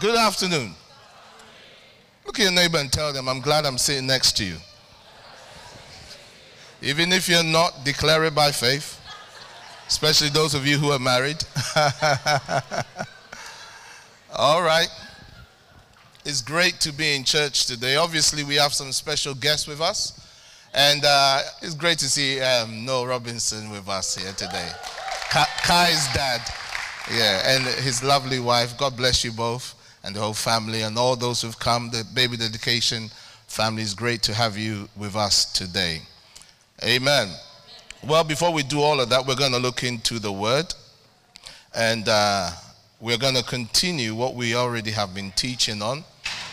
Good afternoon. Look at your neighbor and tell them, I'm glad I'm sitting next to you. Even if you're not, declare it by faith, especially those of you who are married. All right. It's great to be in church today. Obviously, we have some special guests with us. And uh, it's great to see um, Noel Robinson with us here today. Kai's dad. Yeah, and his lovely wife. God bless you both and the whole family and all those who've come. The baby dedication family is great to have you with us today. Amen. Well, before we do all of that, we're going to look into the word. And uh, we're going to continue what we already have been teaching on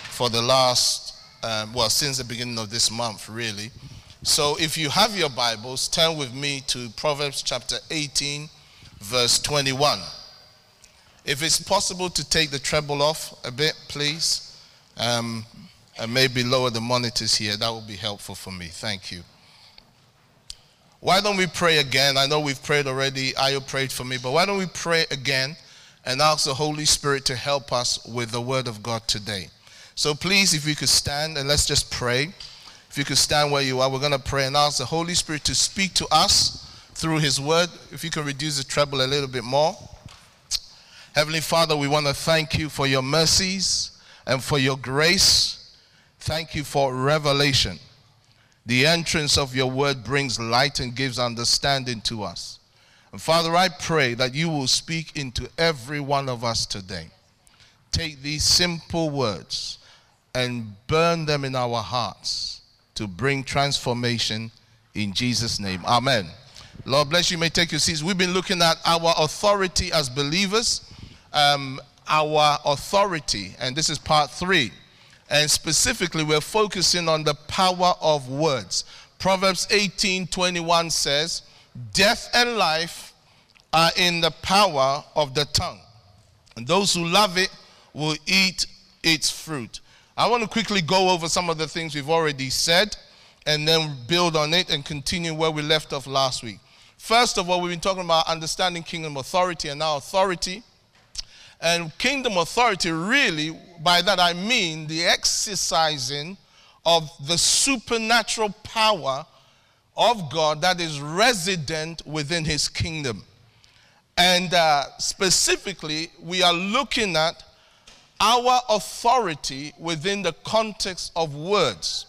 for the last, um, well, since the beginning of this month, really. So if you have your Bibles, turn with me to Proverbs chapter 18, verse 21. If it's possible to take the treble off a bit, please, um, and maybe lower the monitors here, that would be helpful for me. Thank you. Why don't we pray again? I know we've prayed already. Ayo prayed for me, but why don't we pray again and ask the Holy Spirit to help us with the Word of God today? So please, if you could stand and let's just pray. If you could stand where you are, we're going to pray and ask the Holy Spirit to speak to us through His Word. If you can reduce the treble a little bit more. Heavenly Father, we want to thank you for your mercies and for your grace. Thank you for revelation. The entrance of your word brings light and gives understanding to us. And Father, I pray that you will speak into every one of us today. Take these simple words and burn them in our hearts to bring transformation in Jesus' name. Amen. Lord bless you. you may take your seats. We've been looking at our authority as believers, um, our authority, and this is part three. And specifically, we're focusing on the power of words. Proverbs 18 21 says, Death and life are in the power of the tongue, and those who love it will eat its fruit. I want to quickly go over some of the things we've already said and then build on it and continue where we left off last week. First of all, we've been talking about understanding kingdom authority and now authority. And kingdom authority, really, by that I mean the exercising of the supernatural power of God that is resident within his kingdom. And uh, specifically, we are looking at our authority within the context of words.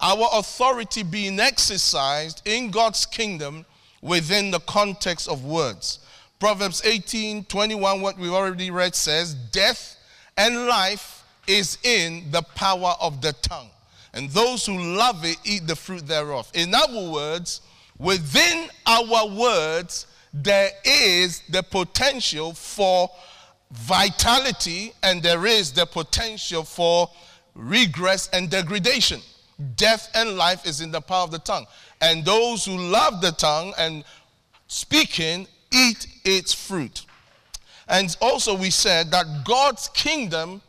Our authority being exercised in God's kingdom within the context of words. Proverbs 18 21, what we've already read says, Death and life is in the power of the tongue, and those who love it eat the fruit thereof. In other words, within our words, there is the potential for vitality and there is the potential for regress and degradation. Death and life is in the power of the tongue. And those who love the tongue and speaking eat its fruit. And also, we said that God's kingdom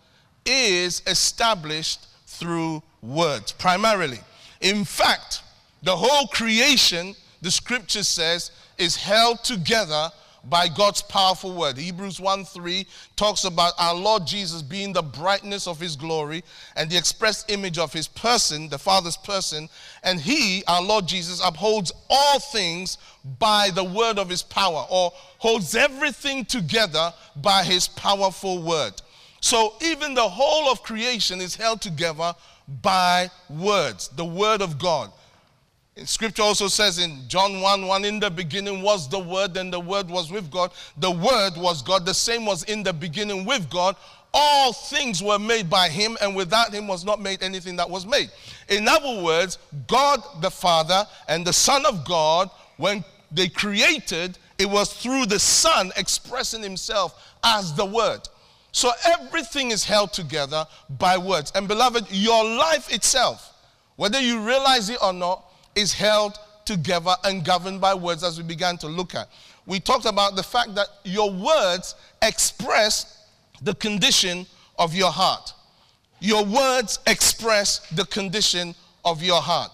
is established through words, primarily. In fact, the whole creation, the scripture says, is held together by God's powerful word. Hebrews 1 3 talks about our Lord Jesus being the brightness of his glory and the express image of his person, the Father's person. And he, our Lord Jesus, upholds all things by the word of his power, or holds everything together by his powerful word. So even the whole of creation is held together by words, the word of God. Scripture also says in John 1 1, in the beginning was the Word, and the Word was with God. The Word was God. The same was in the beginning with God. All things were made by Him, and without Him was not made anything that was made. In other words, God the Father and the Son of God, when they created, it was through the Son expressing Himself as the Word. So everything is held together by words. And beloved, your life itself, whether you realize it or not, is held together and governed by words as we began to look at. We talked about the fact that your words express the condition of your heart. Your words express the condition of your heart.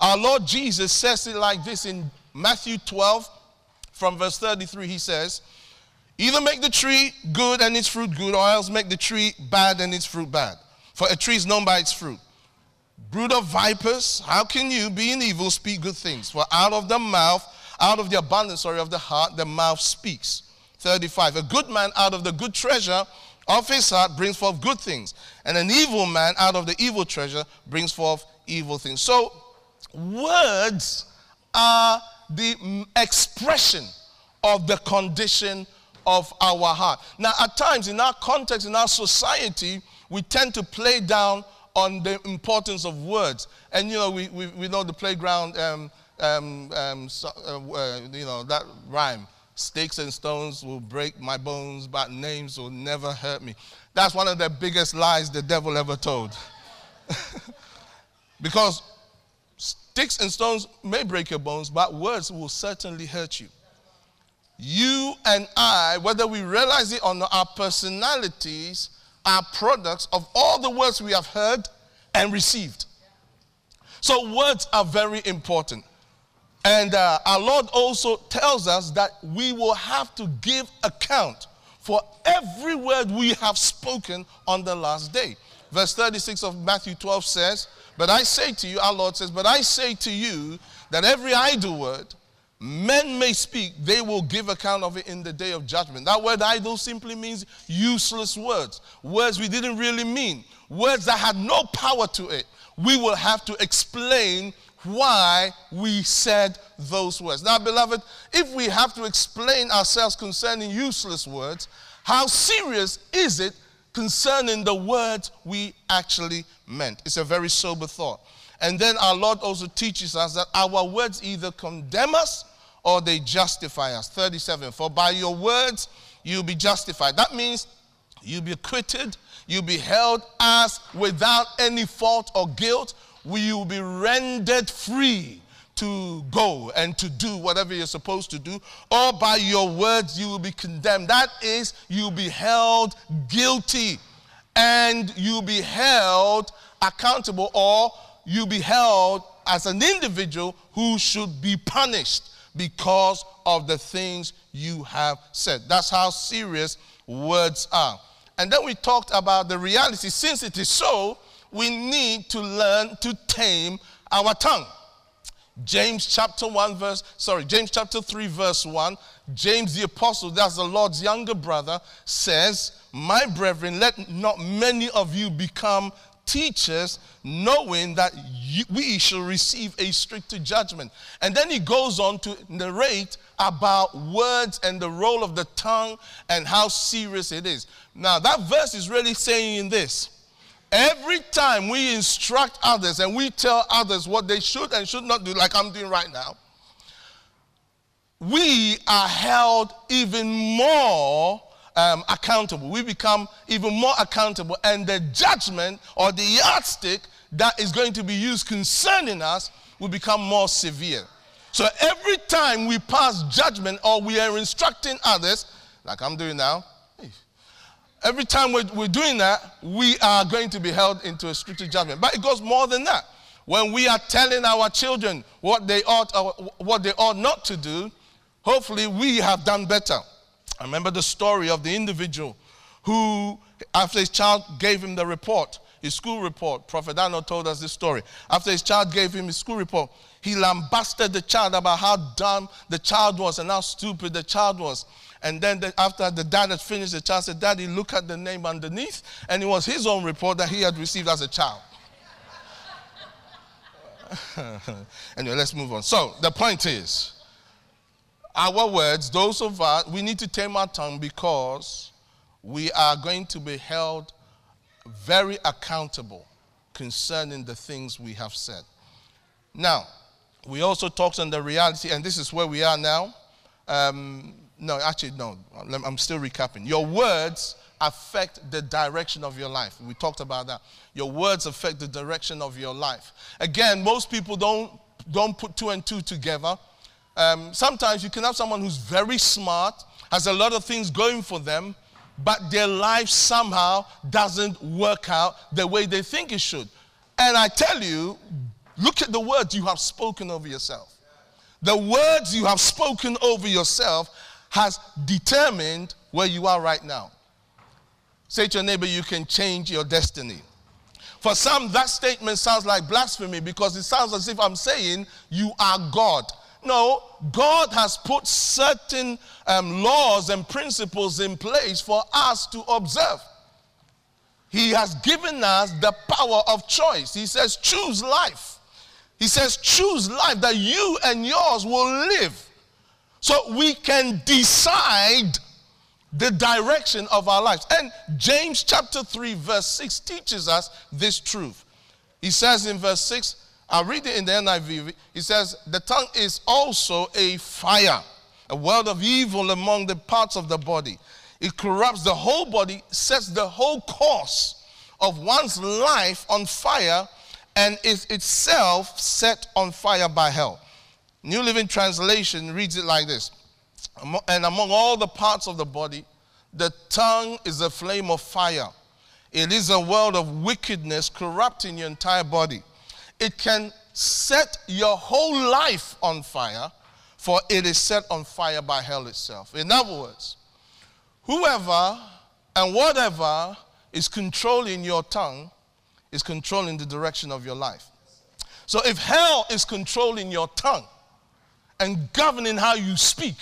Our Lord Jesus says it like this in Matthew 12, from verse 33. He says, Either make the tree good and its fruit good, or else make the tree bad and its fruit bad. For a tree is known by its fruit. Brood of vipers, how can you, being evil, speak good things? For out of the mouth, out of the abundance, sorry, of the heart, the mouth speaks. 35. A good man out of the good treasure of his heart brings forth good things, and an evil man out of the evil treasure brings forth evil things. So, words are the expression of the condition of our heart. Now, at times in our context, in our society, we tend to play down on the importance of words. And, you know, we, we, we know the playground, um, um, um, so, uh, uh, you know, that rhyme. Sticks and stones will break my bones, but names will never hurt me. That's one of the biggest lies the devil ever told. because sticks and stones may break your bones, but words will certainly hurt you. You and I, whether we realize it or not, our personalities are products of all the words we have heard and received. So, words are very important. And uh, our Lord also tells us that we will have to give account for every word we have spoken on the last day. Verse 36 of Matthew 12 says, But I say to you, our Lord says, But I say to you that every idle word men may speak, they will give account of it in the day of judgment. That word idle simply means useless words, words we didn't really mean, words that had no power to it. We will have to explain why we said those words. Now, beloved, if we have to explain ourselves concerning useless words, how serious is it concerning the words we actually meant? It's a very sober thought. And then our Lord also teaches us that our words either condemn us or they justify us. 37. For by your words you'll be justified. That means you'll be acquitted, you'll be held as without any fault or guilt will be rendered free to go and to do whatever you're supposed to do, or by your words you will be condemned. That is, you'll be held guilty and you'll be held accountable, or you'll be held as an individual who should be punished because of the things you have said. That's how serious words are. And then we talked about the reality. Since it is so, we need to learn to tame our tongue. James chapter 1 verse sorry James chapter 3 verse 1 James the apostle that's the Lord's younger brother says my brethren let not many of you become teachers knowing that we shall receive a stricter judgment. And then he goes on to narrate about words and the role of the tongue and how serious it is. Now that verse is really saying this. Every time we instruct others and we tell others what they should and should not do, like I'm doing right now, we are held even more um, accountable. We become even more accountable, and the judgment or the yardstick that is going to be used concerning us will become more severe. So every time we pass judgment or we are instructing others, like I'm doing now, Every time we're, we're doing that, we are going to be held into a stricter judgment. But it goes more than that. When we are telling our children what they ought or what they ought not to do, hopefully we have done better. I remember the story of the individual who, after his child gave him the report, his school report, Prophet Arnold told us this story. After his child gave him his school report, he lambasted the child about how dumb the child was and how stupid the child was. And then the, after the dad had finished, the child said, Daddy, look at the name underneath. And it was his own report that he had received as a child. anyway, let's move on. So the point is, our words, those of us, we need to tame our tongue because we are going to be held very accountable concerning the things we have said. Now, we also talked on the reality, and this is where we are now. Um, no, actually, no. I'm still recapping. Your words affect the direction of your life. We talked about that. Your words affect the direction of your life. Again, most people don't, don't put two and two together. Um, sometimes you can have someone who's very smart, has a lot of things going for them, but their life somehow doesn't work out the way they think it should. And I tell you, look at the words you have spoken over yourself. The words you have spoken over yourself has determined where you are right now. Say to your neighbor, you can change your destiny. For some, that statement sounds like blasphemy because it sounds as if I'm saying you are God. No, God has put certain um, laws and principles in place for us to observe. He has given us the power of choice. He says, choose life. He says, choose life that you and yours will live. So we can decide the direction of our lives. And James chapter 3, verse 6 teaches us this truth. He says in verse 6, I'll read it in the NIV. He says, The tongue is also a fire, a world of evil among the parts of the body. It corrupts the whole body, sets the whole course of one's life on fire, and is itself set on fire by hell. New Living Translation reads it like this And among all the parts of the body, the tongue is a flame of fire. It is a world of wickedness corrupting your entire body. It can set your whole life on fire, for it is set on fire by hell itself. In other words, whoever and whatever is controlling your tongue is controlling the direction of your life. So if hell is controlling your tongue and governing how you speak,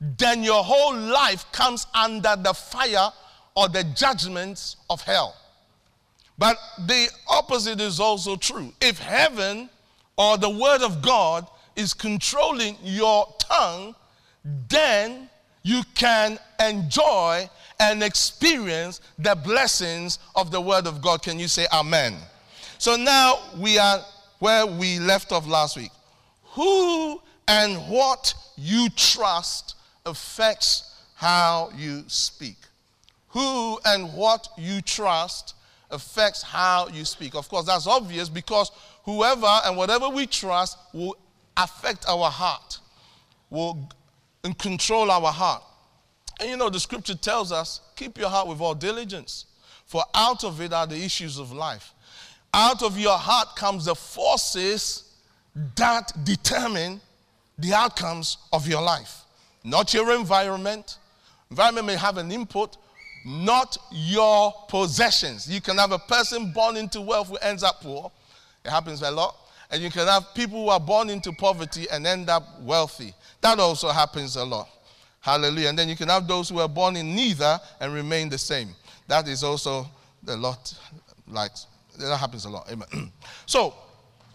then your whole life comes under the fire or the judgments of hell. But the opposite is also true. If heaven or the word of God is controlling your tongue, then you can enjoy and experience the blessings of the word of God. Can you say amen? So now we are where we left off last week. Who and what you trust affects how you speak. Who and what you trust affects how you speak. Of course, that's obvious because whoever and whatever we trust will affect our heart, will control our heart. And you know, the scripture tells us keep your heart with all diligence, for out of it are the issues of life. Out of your heart comes the forces that determine the outcomes of your life, not your environment. Environment may have an input, not your possessions. You can have a person born into wealth who ends up poor. It happens a lot. And you can have people who are born into poverty and end up wealthy. That also happens a lot. Hallelujah. And then you can have those who are born in neither and remain the same. That is also a lot like that happens a lot. Amen. so,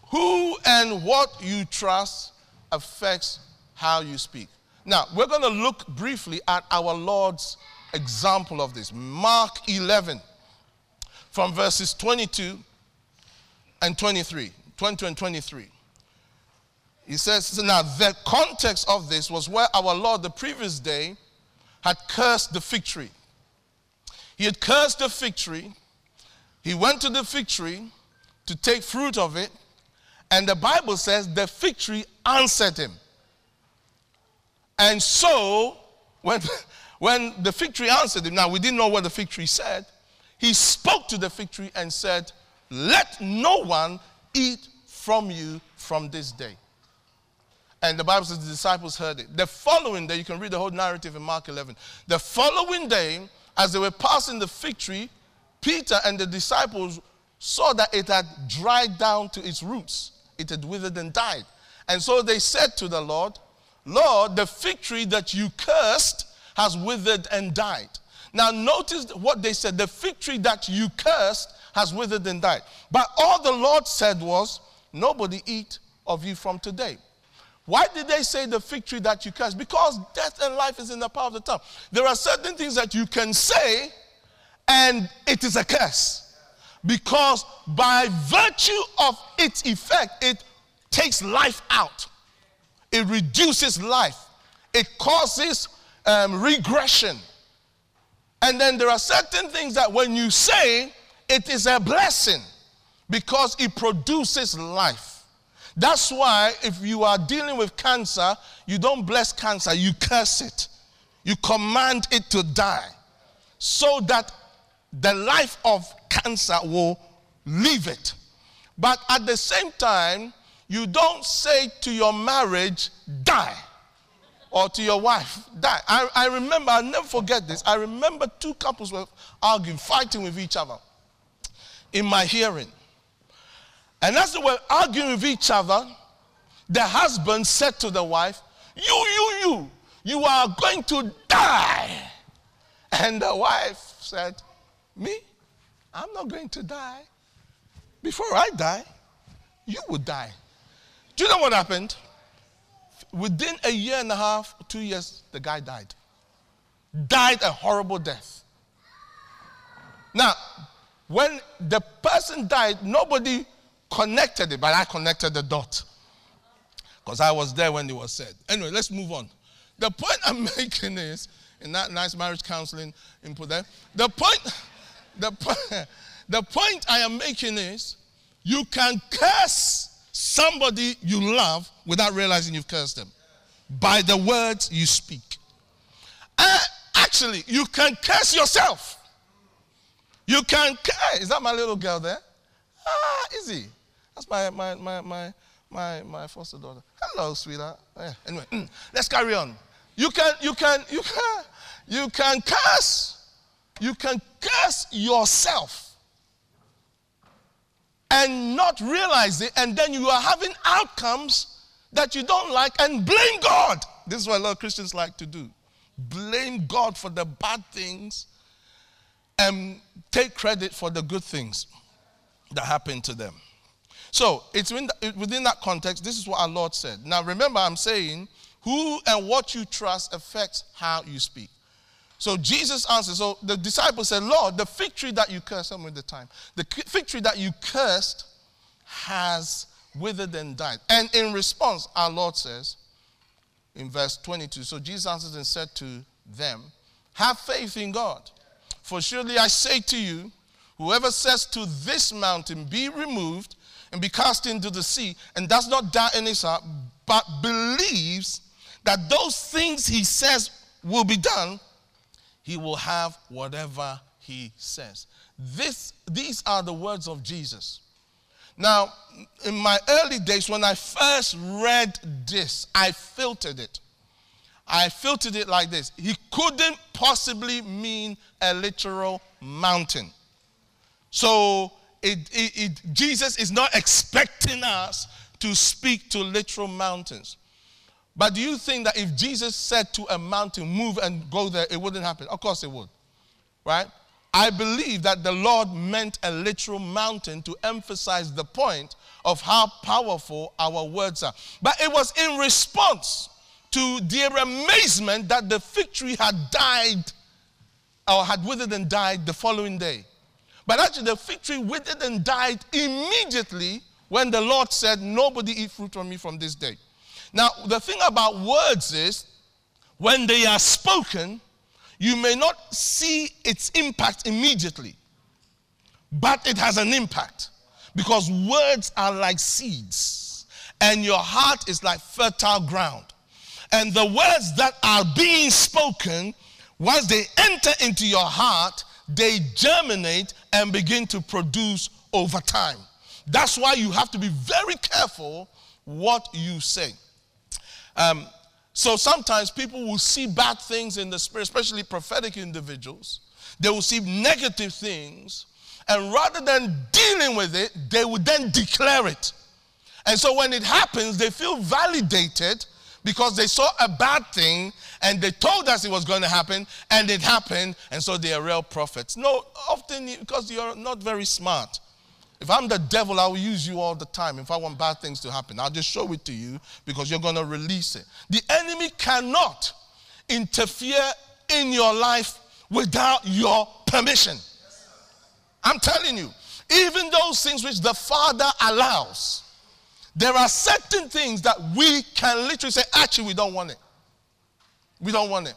who and what you trust affects how you speak. Now, we're going to look briefly at our Lord's example of this. Mark 11, from verses 22 and 23. 22 and 23. He says, now the context of this was where our Lord the previous day had cursed the fig tree. He had cursed the fig tree. He went to the fig tree to take fruit of it. And the Bible says the fig tree answered him. And so, when, when the fig tree answered him, now we didn't know what the fig tree said, he spoke to the fig tree and said, Let no one eat from you from this day. And the Bible says the disciples heard it. The following day, you can read the whole narrative in Mark 11. The following day, as they were passing the fig tree, Peter and the disciples saw that it had dried down to its roots, it had withered and died. And so they said to the Lord, Lord, the fig tree that you cursed has withered and died. Now, notice what they said the fig tree that you cursed has withered and died. But all the Lord said was, Nobody eat of you from today. Why did they say the fig tree that you cursed? Because death and life is in the power of the tongue. There are certain things that you can say, and it is a curse. Because by virtue of its effect, it takes life out, it reduces life, it causes um, regression. And then there are certain things that when you say, it is a blessing because it produces life. That's why if you are dealing with cancer, you don't bless cancer, you curse it. You command it to die so that the life of cancer will leave it. But at the same time, you don't say to your marriage, die. Or to your wife die. I, I remember, I'll never forget this. I remember two couples were arguing, fighting with each other in my hearing. And as they were arguing with each other, the husband said to the wife, You, you, you, you are going to die. And the wife said, Me? I'm not going to die. Before I die, you will die. Do you know what happened? Within a year and a half, two years, the guy died. Died a horrible death. Now, when the person died, nobody connected it, but I connected the dot. Because I was there when it was said. Anyway, let's move on. The point I'm making is, in that nice marriage counseling input there, the point, the, the point I am making is, you can curse somebody you love without realizing you've cursed them by the words you speak. Uh, actually, you can curse yourself. You can curse. Is that my little girl there? Ah, easy. That's my my my my my, my foster daughter. Hello, sweetheart. Yeah. Anyway, mm, let's carry on. You can you can you can you can curse. You can curse yourself and not realize it, and then you are having outcomes that you don't like and blame God. This is what a lot of Christians like to do blame God for the bad things and take credit for the good things that happen to them. So it's within that context, this is what our Lord said. Now remember, I'm saying who and what you trust affects how you speak. So Jesus answered. So the disciples said, Lord, the fig tree that you cursed, with the time, the fig tree that you cursed has withered and died. And in response, our Lord says in verse 22 So Jesus answered and said to them, Have faith in God. For surely I say to you, whoever says to this mountain, Be removed and be cast into the sea, and does not doubt in his heart, but believes that those things he says will be done, he will have whatever he says. This, these are the words of Jesus. Now, in my early days, when I first read this, I filtered it. I filtered it like this He couldn't possibly mean a literal mountain. So, it, it, it, Jesus is not expecting us to speak to literal mountains. But do you think that if Jesus said to a mountain, move and go there, it wouldn't happen? Of course it would. Right? I believe that the Lord meant a literal mountain to emphasize the point of how powerful our words are. But it was in response to their amazement that the fig tree had died or had withered and died the following day. But actually, the fig tree withered and died immediately when the Lord said, Nobody eat fruit from me from this day. Now, the thing about words is when they are spoken, you may not see its impact immediately, but it has an impact because words are like seeds, and your heart is like fertile ground. And the words that are being spoken, once they enter into your heart, they germinate and begin to produce over time. That's why you have to be very careful what you say. Um, so sometimes people will see bad things in the spirit, especially prophetic individuals. They will see negative things, and rather than dealing with it, they would then declare it. And so when it happens, they feel validated because they saw a bad thing and they told us it was going to happen and it happened, and so they are real prophets. No, often because you're not very smart. If I'm the devil, I will use you all the time. If I want bad things to happen, I'll just show it to you because you're going to release it. The enemy cannot interfere in your life without your permission. I'm telling you, even those things which the Father allows, there are certain things that we can literally say, actually, we don't want it. We don't want it.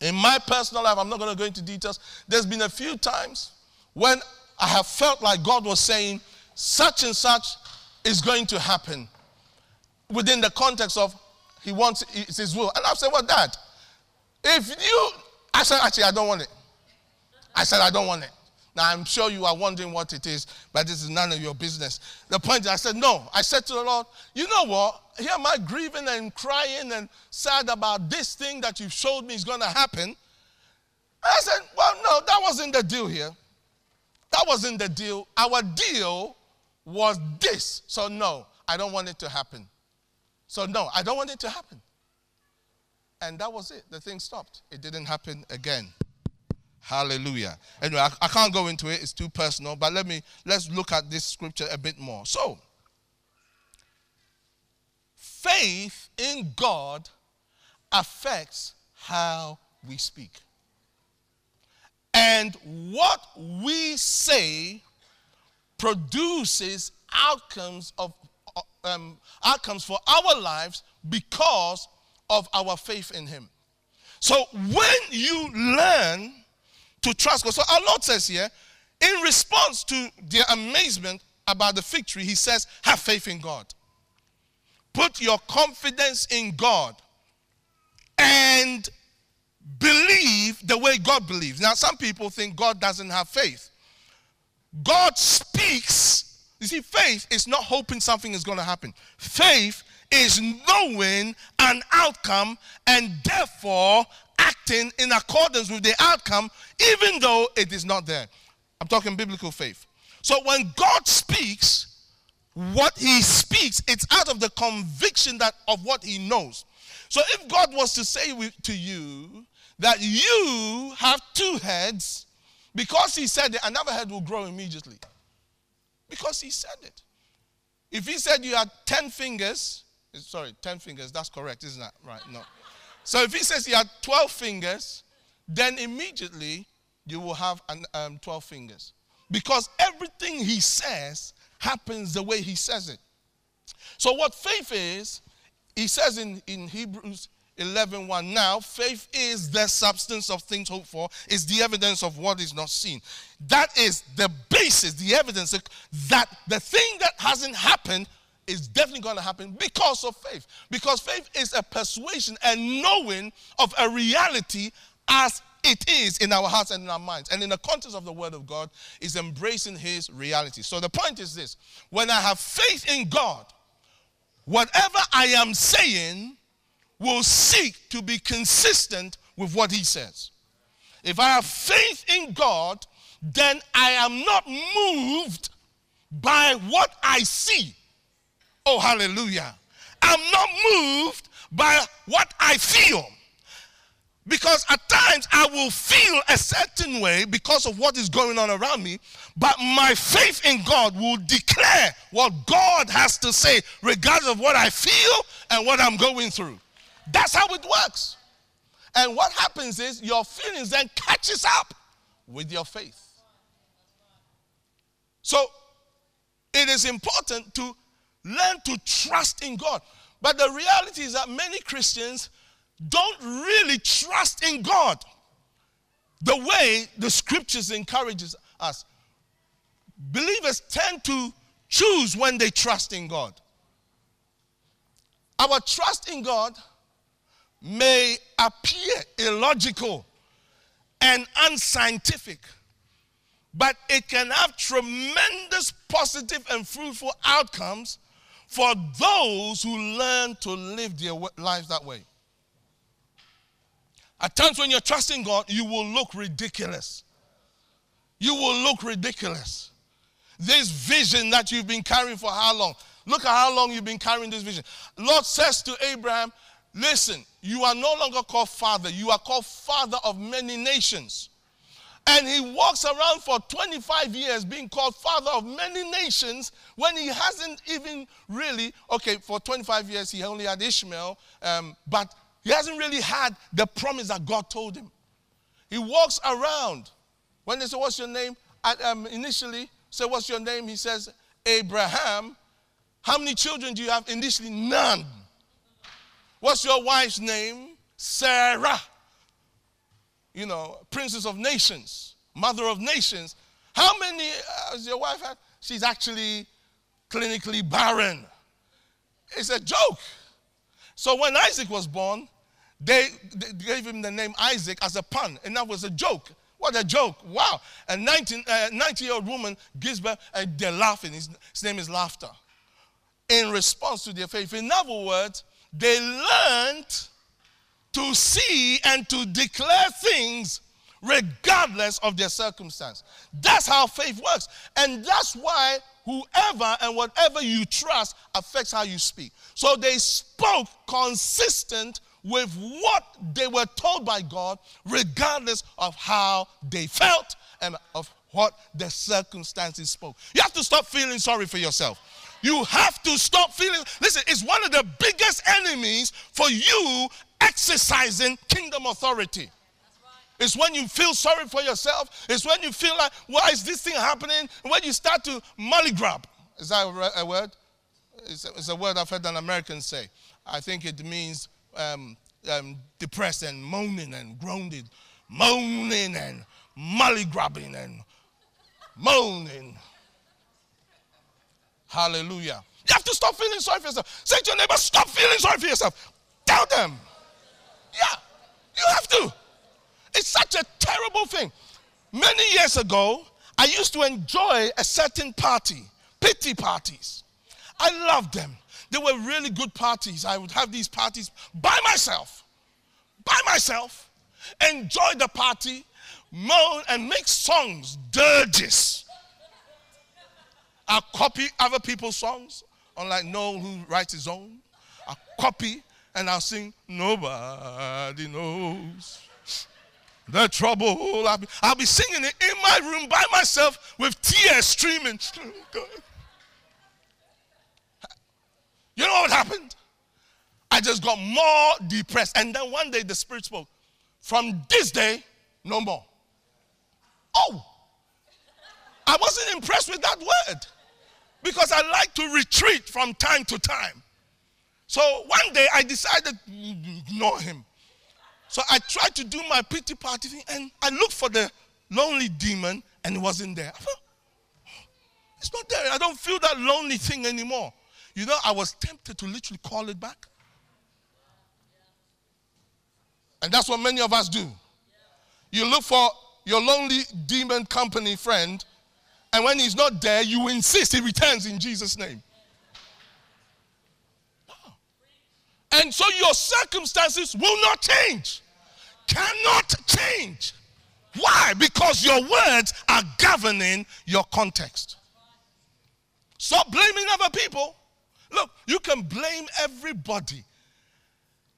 In my personal life, I'm not going to go into details. There's been a few times when I have felt like God was saying, such and such is going to happen within the context of He wants it's His will. And I've said, Well, Dad, if you, I said, Actually, I don't want it. I said, I don't want it. Now, I'm sure you are wondering what it is, but this is none of your business. The point is, I said, No. I said to the Lord, You know what? Here am I grieving and crying and sad about this thing that You've showed me is going to happen. I said, Well, no, that wasn't the deal here. That wasn't the deal. Our deal was this. So, no, I don't want it to happen. So, no, I don't want it to happen. And that was it. The thing stopped. It didn't happen again. Hallelujah. Anyway, I, I, can't go into it, it's too personal, but let me let's look at this scripture a bit more. So, faith in God affects how we speak. And what we say produces outcomes of um, outcomes for our lives because of our faith in Him. So when you learn to trust God, so our Lord says here, in response to their amazement about the fig tree, He says, "Have faith in God. Put your confidence in God, and believe the way God believes." Now, some people think God doesn't have faith. God speaks. You see, faith is not hoping something is going to happen. Faith is knowing an outcome and therefore acting in accordance with the outcome, even though it is not there. I'm talking biblical faith. So when God speaks, what he speaks, it's out of the conviction that of what he knows. So if God was to say to you that you have two heads, because he said it, another head will grow immediately. Because he said it. If he said you had 10 fingers, sorry, 10 fingers, that's correct, isn't that right? No. So if he says you had 12 fingers, then immediately you will have an, um, 12 fingers. Because everything he says happens the way he says it. So what faith is, he says in, in Hebrews 11 1 now faith is the substance of things hoped for is the evidence of what is not seen that is the basis the evidence that the thing that hasn't happened is definitely going to happen because of faith. Because faith is a persuasion and knowing of a reality as it is in our hearts and in our minds. And in the context of the Word of God, is embracing His reality. So the point is this when I have faith in God, whatever I am saying will seek to be consistent with what He says. If I have faith in God, then I am not moved by what I see Oh, hallelujah. I'm not moved by what I feel. Because at times I will feel a certain way because of what is going on around me, but my faith in God will declare what God has to say, regardless of what I feel and what I'm going through. That's how it works. And what happens is your feelings then catches up with your faith. So it is important to Learn to trust in God. But the reality is that many Christians don't really trust in God the way the scriptures encourages us. Believers tend to choose when they trust in God. Our trust in God may appear illogical and unscientific, but it can have tremendous positive and fruitful outcomes for those who learn to live their lives that way. At times when you're trusting God, you will look ridiculous. You will look ridiculous. This vision that you've been carrying for how long? Look at how long you've been carrying this vision. Lord says to Abraham, Listen, you are no longer called father, you are called father of many nations. And he walks around for 25 years being called father of many nations when he hasn't even really, okay, for 25 years he only had Ishmael, um, but he hasn't really had the promise that God told him. He walks around. When they say, What's your name? I, um, initially, say, What's your name? He says, Abraham. How many children do you have? Initially, none. What's your wife's name? Sarah you know, princess of nations, mother of nations. How many uh, has your wife had? She's actually clinically barren. It's a joke. So when Isaac was born, they, they gave him the name Isaac as a pun, and that was a joke. What a joke. Wow. A 19, uh, 90 year old woman gives birth and they're laughing. His, his name is laughter. In response to their faith. In other words, they learned to see and to declare things regardless of their circumstance. That's how faith works. And that's why whoever and whatever you trust affects how you speak. So they spoke consistent with what they were told by God, regardless of how they felt and of what the circumstances spoke. You have to stop feeling sorry for yourself. You have to stop feeling. Listen, it's one of the biggest enemies for you exercising kingdom authority. It's when you feel sorry for yourself. It's when you feel like, why is this thing happening? When you start to mollygrab. Is that a word? It's a, it's a word I've heard an American say. I think it means um, um, depressed and moaning and groaning, moaning and mollygrabbing and moaning. Hallelujah. You have to stop feeling sorry for yourself. Say to your neighbor, stop feeling sorry for yourself. Tell them. Yeah, you have to. It's such a terrible thing. Many years ago, I used to enjoy a certain party, pity parties. I loved them. They were really good parties. I would have these parties by myself, by myself, enjoy the party, moan, and make songs, dirges. I copy other people's songs, unlike Noel who writes his own. I copy and I'll sing, Nobody knows the trouble. I'll be, I'll be singing it in my room by myself with tears streaming. You know what happened? I just got more depressed. And then one day the Spirit spoke, From this day, no more. Oh, I wasn't impressed with that word because I like to retreat from time to time. So one day I decided to ignore him. So I tried to do my pity party thing and I looked for the lonely demon and it wasn't there. Thought, it's not there. I don't feel that lonely thing anymore. You know, I was tempted to literally call it back. And that's what many of us do. You look for your lonely demon company friend, and when he's not there, you insist he returns in Jesus' name. And so your circumstances will not change. Cannot change. Why? Because your words are governing your context. Stop blaming other people. Look, you can blame everybody.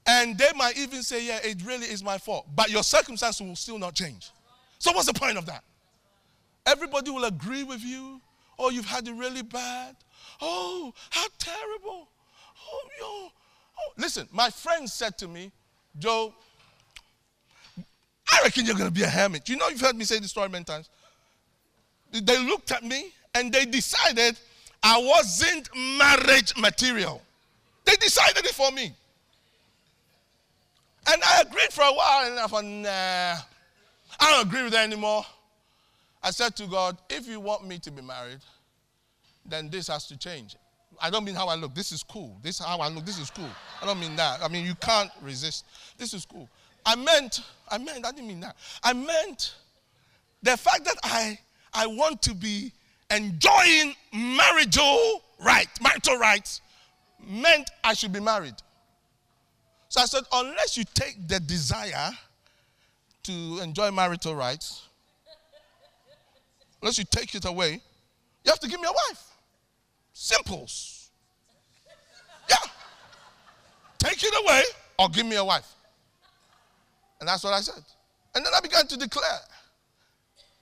And they might even say, yeah, it really is my fault. But your circumstances will still not change. So, what's the point of that? Everybody will agree with you. Oh, you've had it really bad. Oh, how terrible. Oh, yo. Oh. Listen, my friend said to me, Joe, I reckon you're going to be a hermit. You know, you've heard me say this story many times. They looked at me and they decided I wasn't marriage material. They decided it for me. And I agreed for a while, and I thought, nah, I don't agree with that anymore. I said to God, if you want me to be married, then this has to change. I don't mean how I look. This is cool. This is how I look. This is cool. I don't mean that. I mean, you can't resist. This is cool. I meant, I meant, I didn't mean that. I meant the fact that I, I want to be enjoying marital rights, marital rights, meant I should be married. So I said, unless you take the desire to enjoy marital rights, unless you take it away, you have to give me a wife. Simples. Yeah. Take it away or give me a wife. And that's what I said. And then I began to declare,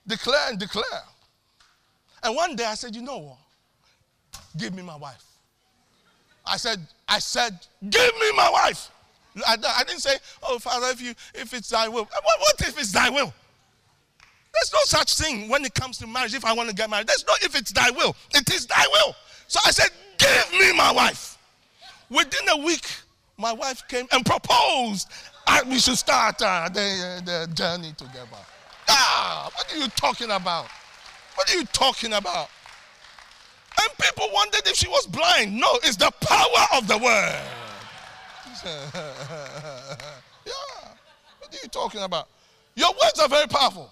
declare and declare. And one day I said, you know what? Give me my wife. I said, I said, give me my wife. I, didn't say, oh Father, if you if it's thy will. What if it's thy will? There's no such thing when it comes to marriage. If I want to get married, there's no if it's thy will. It is thy will. So I said, give me my wife. Within a week, my wife came and proposed. I, we should start uh, the, the journey together. Ah, what are you talking about? What are you talking about? And people wondered if she was blind. No, it's the power of the word. yeah. What are you talking about? Your words are very powerful.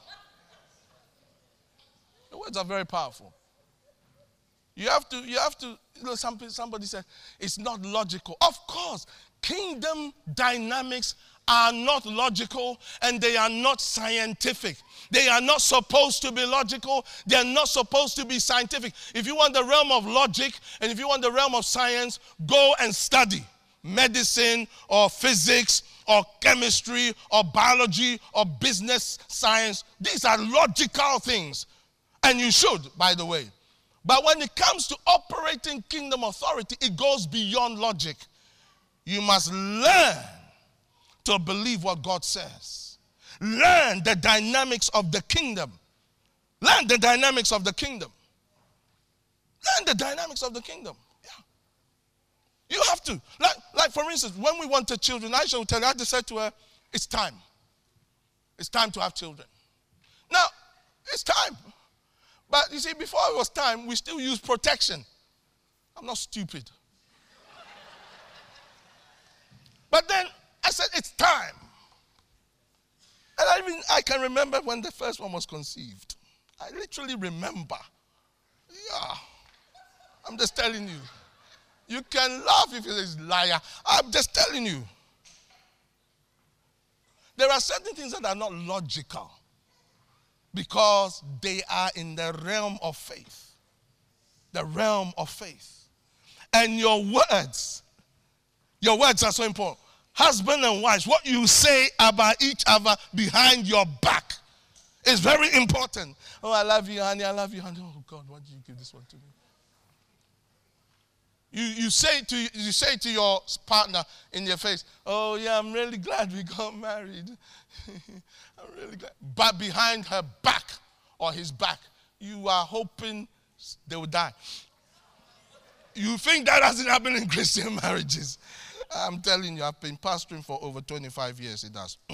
Words are very powerful. You have to, you have to, you know, some, somebody said it's not logical. Of course, kingdom dynamics are not logical and they are not scientific. They are not supposed to be logical. They are not supposed to be scientific. If you want the realm of logic and if you want the realm of science, go and study medicine or physics or chemistry or biology or business science. These are logical things. And you should, by the way. But when it comes to operating kingdom authority, it goes beyond logic. You must learn to believe what God says. Learn the dynamics of the kingdom. Learn the dynamics of the kingdom. Learn the dynamics of the kingdom. Yeah. You have to. Like, like for instance, when we wanted children, Aisha would tell you, I just said to her, it's time. It's time to have children. Now, it's time. But you see, before it was time, we still use protection. I'm not stupid. but then I said, it's time. And I, mean, I can remember when the first one was conceived. I literally remember. Yeah. I'm just telling you. You can laugh if it's a liar. I'm just telling you. There are certain things that are not logical because they are in the realm of faith. The realm of faith. And your words, your words are so important husband and wife, what you say about each other behind your back is very important. Oh, I love you, honey. I love you, honey. Oh, God, why did you give this one to me? You, you, say to, you say to your partner in your face, Oh, yeah, I'm really glad we got married. I'm really glad. But behind her back or his back, you are hoping they will die. You think that hasn't happened in Christian marriages. I'm telling you, I've been pastoring for over 25 years. It does.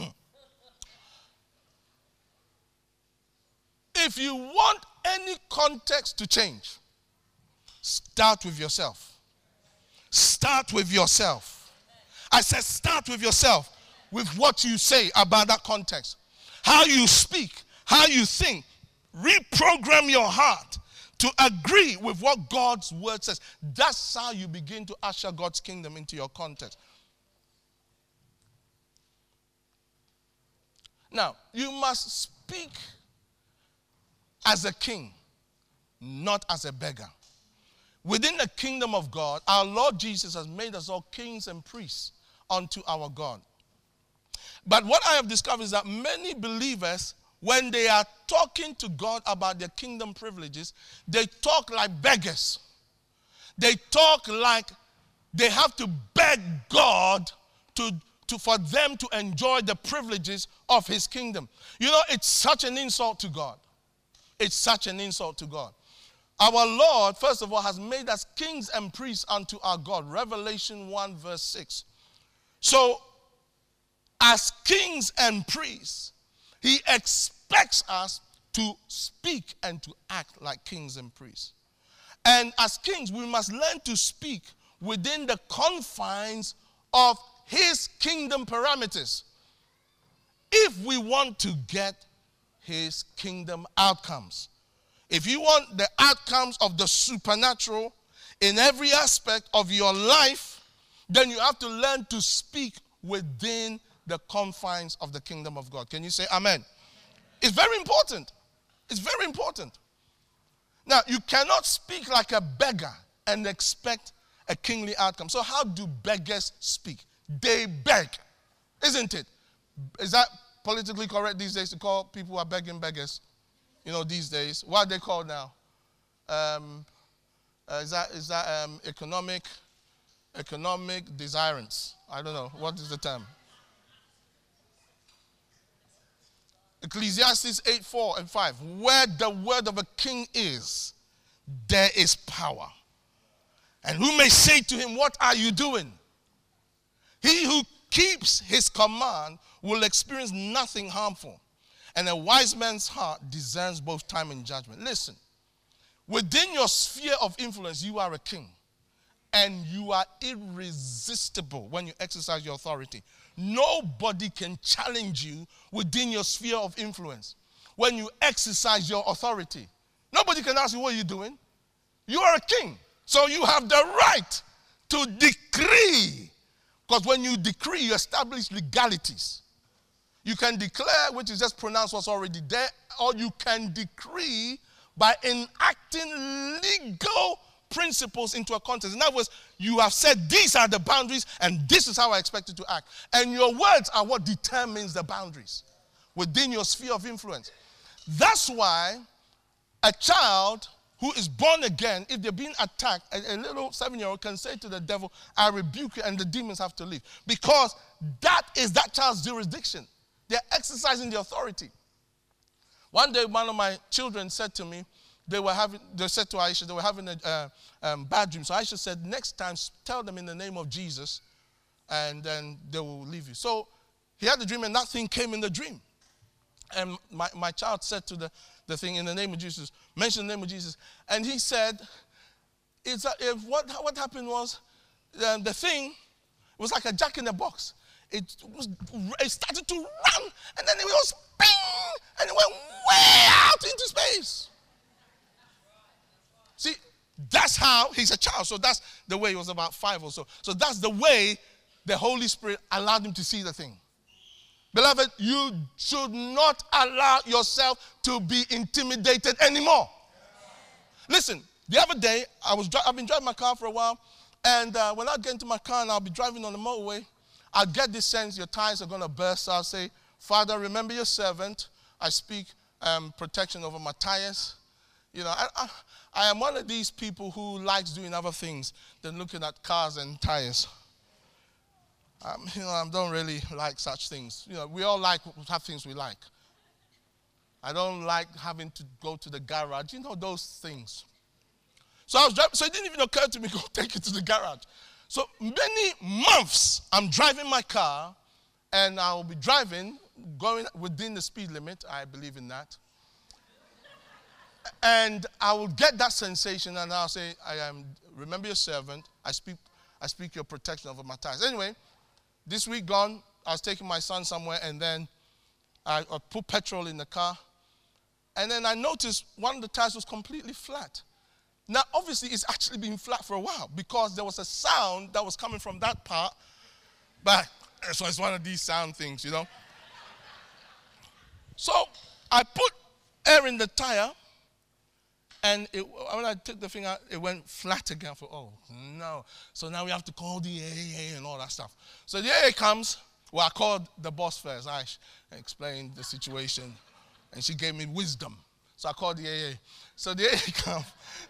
if you want any context to change, start with yourself. Start with yourself. I said, start with yourself, with what you say about that context, how you speak, how you think. Reprogram your heart to agree with what God's word says. That's how you begin to usher God's kingdom into your context. Now, you must speak as a king, not as a beggar. Within the kingdom of God, our Lord Jesus has made us all kings and priests unto our God. But what I have discovered is that many believers when they are talking to God about their kingdom privileges, they talk like beggars. They talk like they have to beg God to, to, for them to enjoy the privileges of his kingdom. You know, it's such an insult to God. It's such an insult to God. Our Lord, first of all, has made us kings and priests unto our God. Revelation 1, verse 6. So, as kings and priests, he expects us to speak and to act like kings and priests. And as kings, we must learn to speak within the confines of his kingdom parameters if we want to get his kingdom outcomes. If you want the outcomes of the supernatural in every aspect of your life, then you have to learn to speak within the confines of the kingdom of God. Can you say amen? It's very important. It's very important. Now, you cannot speak like a beggar and expect a kingly outcome. So, how do beggars speak? They beg, isn't it? Is that politically correct these days to call people who are begging beggars? You know, these days. What are they called now? Um, uh, is that, is that um, economic, economic desirance? I don't know. What is the term? Ecclesiastes 8 4 and 5. Where the word of a king is, there is power. And who may say to him, What are you doing? He who keeps his command will experience nothing harmful. And a wise man's heart discerns both time and judgment. Listen, within your sphere of influence, you are a king. And you are irresistible when you exercise your authority. Nobody can challenge you within your sphere of influence when you exercise your authority. Nobody can ask you, what are you doing? You are a king. So you have the right to decree. Because when you decree, you establish legalities. You can declare, which is just pronounce what's already there, or you can decree by enacting legal principles into a context. In other words, you have said these are the boundaries and this is how I expect you to act. And your words are what determines the boundaries within your sphere of influence. That's why a child who is born again, if they're being attacked, a, a little seven year old can say to the devil, I rebuke you, and the demons have to leave. Because that is that child's jurisdiction. They're exercising the authority. One day, one of my children said to me, they were having, they said to Aisha, they were having a uh, um, bad dream. So Aisha said, next time, tell them in the name of Jesus, and then they will leave you. So he had the dream, and nothing came in the dream. And my, my child said to the, the thing in the name of Jesus, mention the name of Jesus. And he said, it's a, if what, what happened was uh, the thing was like a jack in the box. It, was, it started to run, and then it was ping, and it went way out into space. See, that's how he's a child. So that's the way he was about five or so. So that's the way the Holy Spirit allowed him to see the thing. Beloved, you should not allow yourself to be intimidated anymore. Listen, the other day, I was I've been driving my car for a while, and uh, when I get into my car and I'll be driving on the motorway, i get this sense your tires are going to burst. I'll say, Father, remember your servant. I speak um, protection over my tires. You know, I, I, I am one of these people who likes doing other things than looking at cars and tires. Um, you know, I don't really like such things. You know, we all like have things we like. I don't like having to go to the garage. You know those things. So I was driving, so it didn't even occur to me to go take it to the garage. So many months I'm driving my car, and I'll be driving, going within the speed limit. I believe in that. and I will get that sensation, and I'll say, "I am. Remember your servant. I speak. I speak your protection over my tires." Anyway, this week gone, I was taking my son somewhere and then I, I put petrol in the car. And then I noticed one of the tires was completely flat. Now, obviously, it's actually been flat for a while because there was a sound that was coming from that part. But eh, so it's one of these sound things, you know. So I put air in the tire and it, when I took the thing out, it went flat again. For oh no! So now we have to call the AA and all that stuff. So the AA comes. Well, I called the boss first. I explained the situation, and she gave me wisdom. So I called the AA. So the AA come.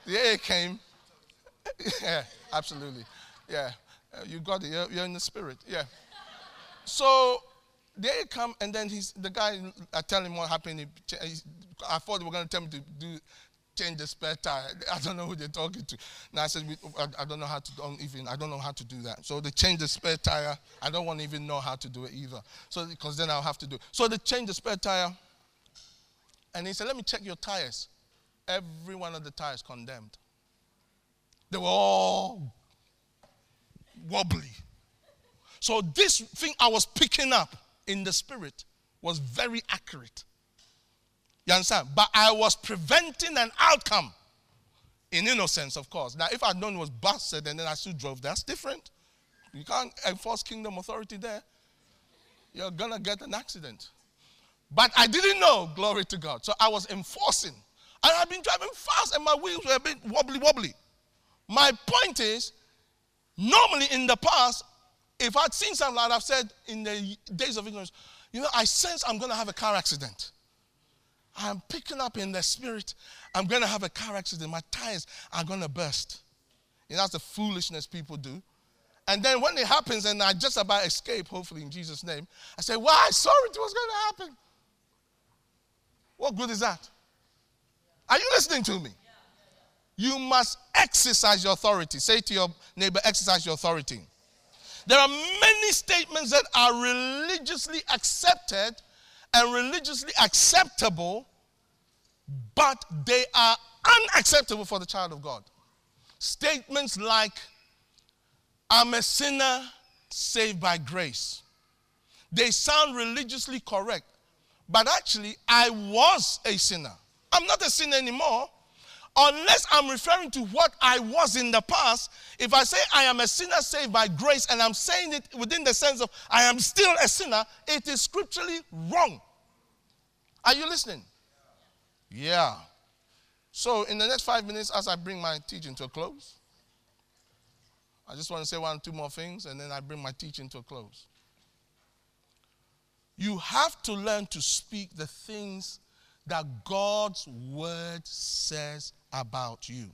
The AA came. yeah, absolutely. Yeah, uh, you got it. You're, you're in the spirit. Yeah. So the AA come, and then he's the guy. I tell him what happened. He, I thought they were going to tell me to do change the spare tire. I don't know who they're talking to. Now I said, I, don't know how to don't even. I don't know how to do that. So they change the spare tire. I don't want to even know how to do it either. So because then I'll have to do. It. So they change the spare tire, and he said, "Let me check your tires." Every one of the tires condemned. They were all wobbly. So this thing I was picking up in the spirit was very accurate. You understand? But I was preventing an outcome in innocence, of course. Now, if I'd known it was busted and then I still drove, that's different. You can't enforce kingdom authority there. You're going to get an accident. But I didn't know, glory to God. So I was enforcing. And I've been driving fast and my wheels were a bit wobbly wobbly. My point is, normally in the past, if I'd seen something like I've said in the days of ignorance, you know, I sense I'm going to have a car accident. I'm picking up in the spirit, I'm going to have a car accident. My tires are going to burst. You know, that's the foolishness people do. And then when it happens and I just about escape, hopefully in Jesus' name, I say, Well, I saw it was going to happen. What good is that? Are you listening to me? You must exercise your authority. Say to your neighbor, exercise your authority. There are many statements that are religiously accepted and religiously acceptable, but they are unacceptable for the child of God. Statements like, I'm a sinner saved by grace. They sound religiously correct, but actually, I was a sinner. I'm not a sinner anymore, unless I'm referring to what I was in the past, if I say I am a sinner saved by grace and I'm saying it within the sense of I am still a sinner, it is scripturally wrong. Are you listening? Yeah. So, in the next five minutes, as I bring my teaching to a close, I just want to say one or two more things and then I bring my teaching to a close. You have to learn to speak the things that God's word says about you.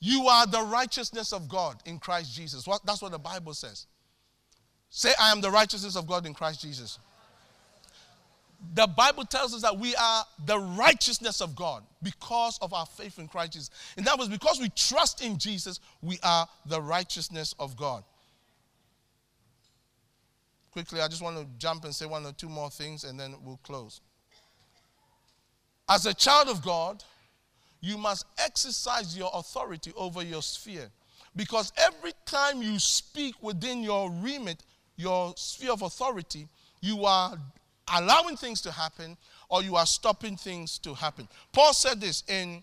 You are the righteousness of God in Christ Jesus. What, that's what the Bible says. Say, I am the righteousness of God in Christ Jesus. The Bible tells us that we are the righteousness of God because of our faith in Christ Jesus. And that was because we trust in Jesus, we are the righteousness of God. Quickly, I just want to jump and say one or two more things and then we'll close. As a child of God, you must exercise your authority over your sphere. Because every time you speak within your remit, your sphere of authority, you are allowing things to happen or you are stopping things to happen. Paul said this in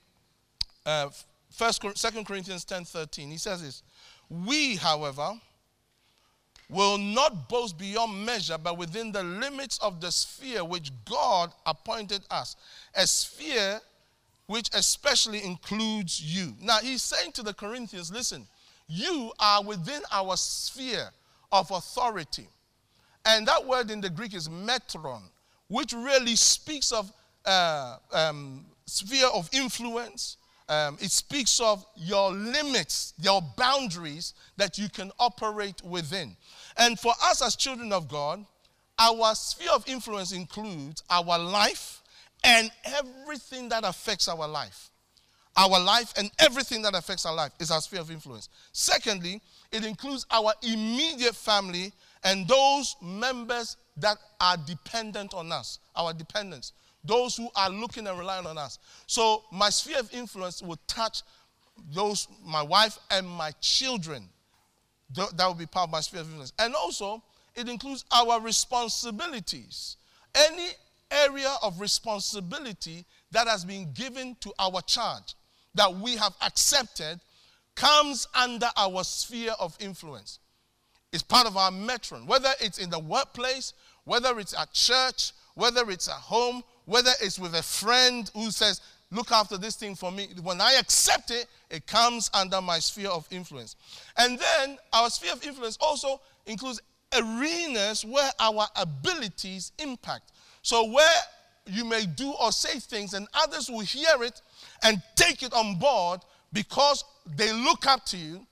uh, First, 2 Corinthians 10 13. He says this We, however, will not boast beyond measure, but within the limits of the sphere which God appointed us. A sphere which especially includes you. Now, he's saying to the Corinthians, listen, you are within our sphere of authority. And that word in the Greek is metron, which really speaks of uh, um, sphere of influence. Um, it speaks of your limits, your boundaries that you can operate within. And for us as children of God, our sphere of influence includes our life and everything that affects our life. Our life and everything that affects our life is our sphere of influence. Secondly, it includes our immediate family and those members that are dependent on us, our dependents, those who are looking and relying on us. So my sphere of influence will touch those, my wife and my children. That will be part of my sphere of influence. And also, it includes our responsibilities. Any area of responsibility that has been given to our charge, that we have accepted, comes under our sphere of influence. It's part of our metron, whether it's in the workplace, whether it's at church, whether it's at home, whether it's with a friend who says, Look after this thing for me. When I accept it, it comes under my sphere of influence. And then our sphere of influence also includes arenas where our abilities impact. So, where you may do or say things and others will hear it and take it on board because they look up to you,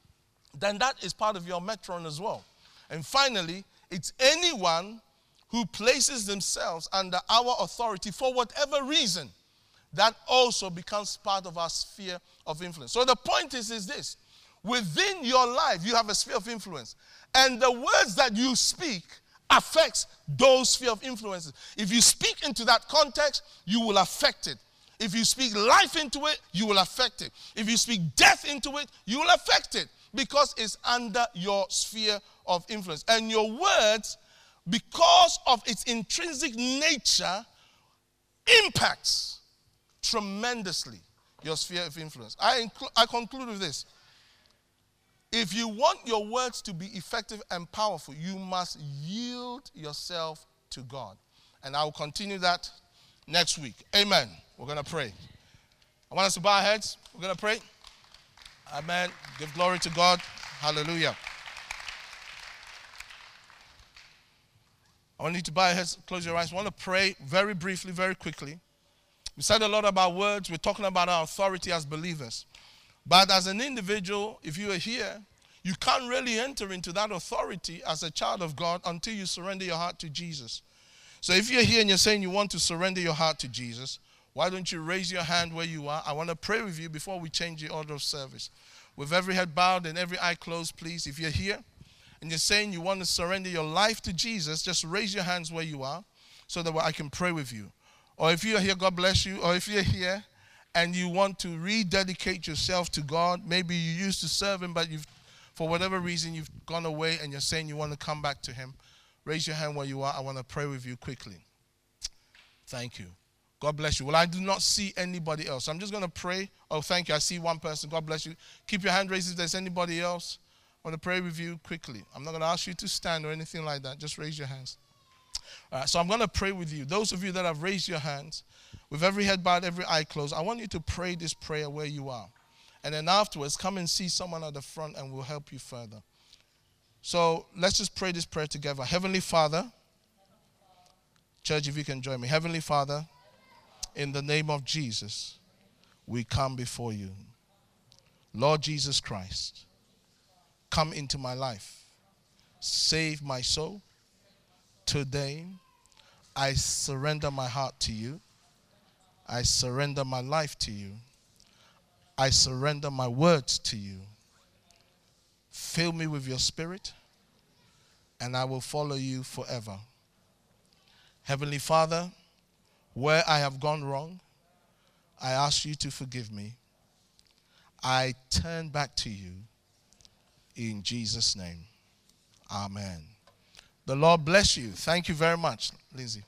then that is part of your metron as well. And finally, it's anyone who places themselves under our authority for whatever reason that also becomes part of our sphere of influence. So the point is, is this within your life, you have a sphere of influence, and the words that you speak affects those sphere of influences. If you speak into that context, you will affect it. If you speak life into it, you will affect it. If you speak death into it, you will affect it because it's under your sphere of influence. And your words, because of its intrinsic nature, impacts tremendously your sphere of influence. I, I conclude with this. If you want your words to be effective and powerful, you must yield yourself to God. And I will continue that next week. Amen. We're going to pray. I want us to bow our heads. We're going to pray. Amen. Give glory to God. Hallelujah. I want you to bow your heads, close your eyes. I want to pray very briefly, very quickly. We said a lot about words. We're talking about our authority as believers. But as an individual, if you are here, you can't really enter into that authority as a child of God until you surrender your heart to Jesus. So if you're here and you're saying you want to surrender your heart to Jesus, why don't you raise your hand where you are? I want to pray with you before we change the order of service. With every head bowed and every eye closed, please, if you're here and you're saying you want to surrender your life to Jesus, just raise your hands where you are so that I can pray with you. Or if you're here, God bless you. Or if you're here and you want to rededicate yourself to God, maybe you used to serve Him, but you've, for whatever reason, you've gone away and you're saying you want to come back to Him. Raise your hand where you are. I want to pray with you quickly. Thank you. God bless you. Well, I do not see anybody else. I'm just going to pray. Oh, thank you. I see one person. God bless you. Keep your hand raised if there's anybody else. I want to pray with you quickly. I'm not going to ask you to stand or anything like that. Just raise your hands. All right, so I'm going to pray with you. Those of you that have raised your hands, with every head bowed, every eye closed, I want you to pray this prayer where you are. And then afterwards, come and see someone at the front and we'll help you further. So let's just pray this prayer together. Heavenly Father, church, if you can join me. Heavenly Father, in the name of Jesus, we come before you. Lord Jesus Christ, come into my life. Save my soul. Today, I surrender my heart to you. I surrender my life to you. I surrender my words to you. Fill me with your spirit, and I will follow you forever. Heavenly Father, where I have gone wrong, I ask you to forgive me. I turn back to you in Jesus' name. Amen. The Lord bless you. Thank you very much, Lizzie.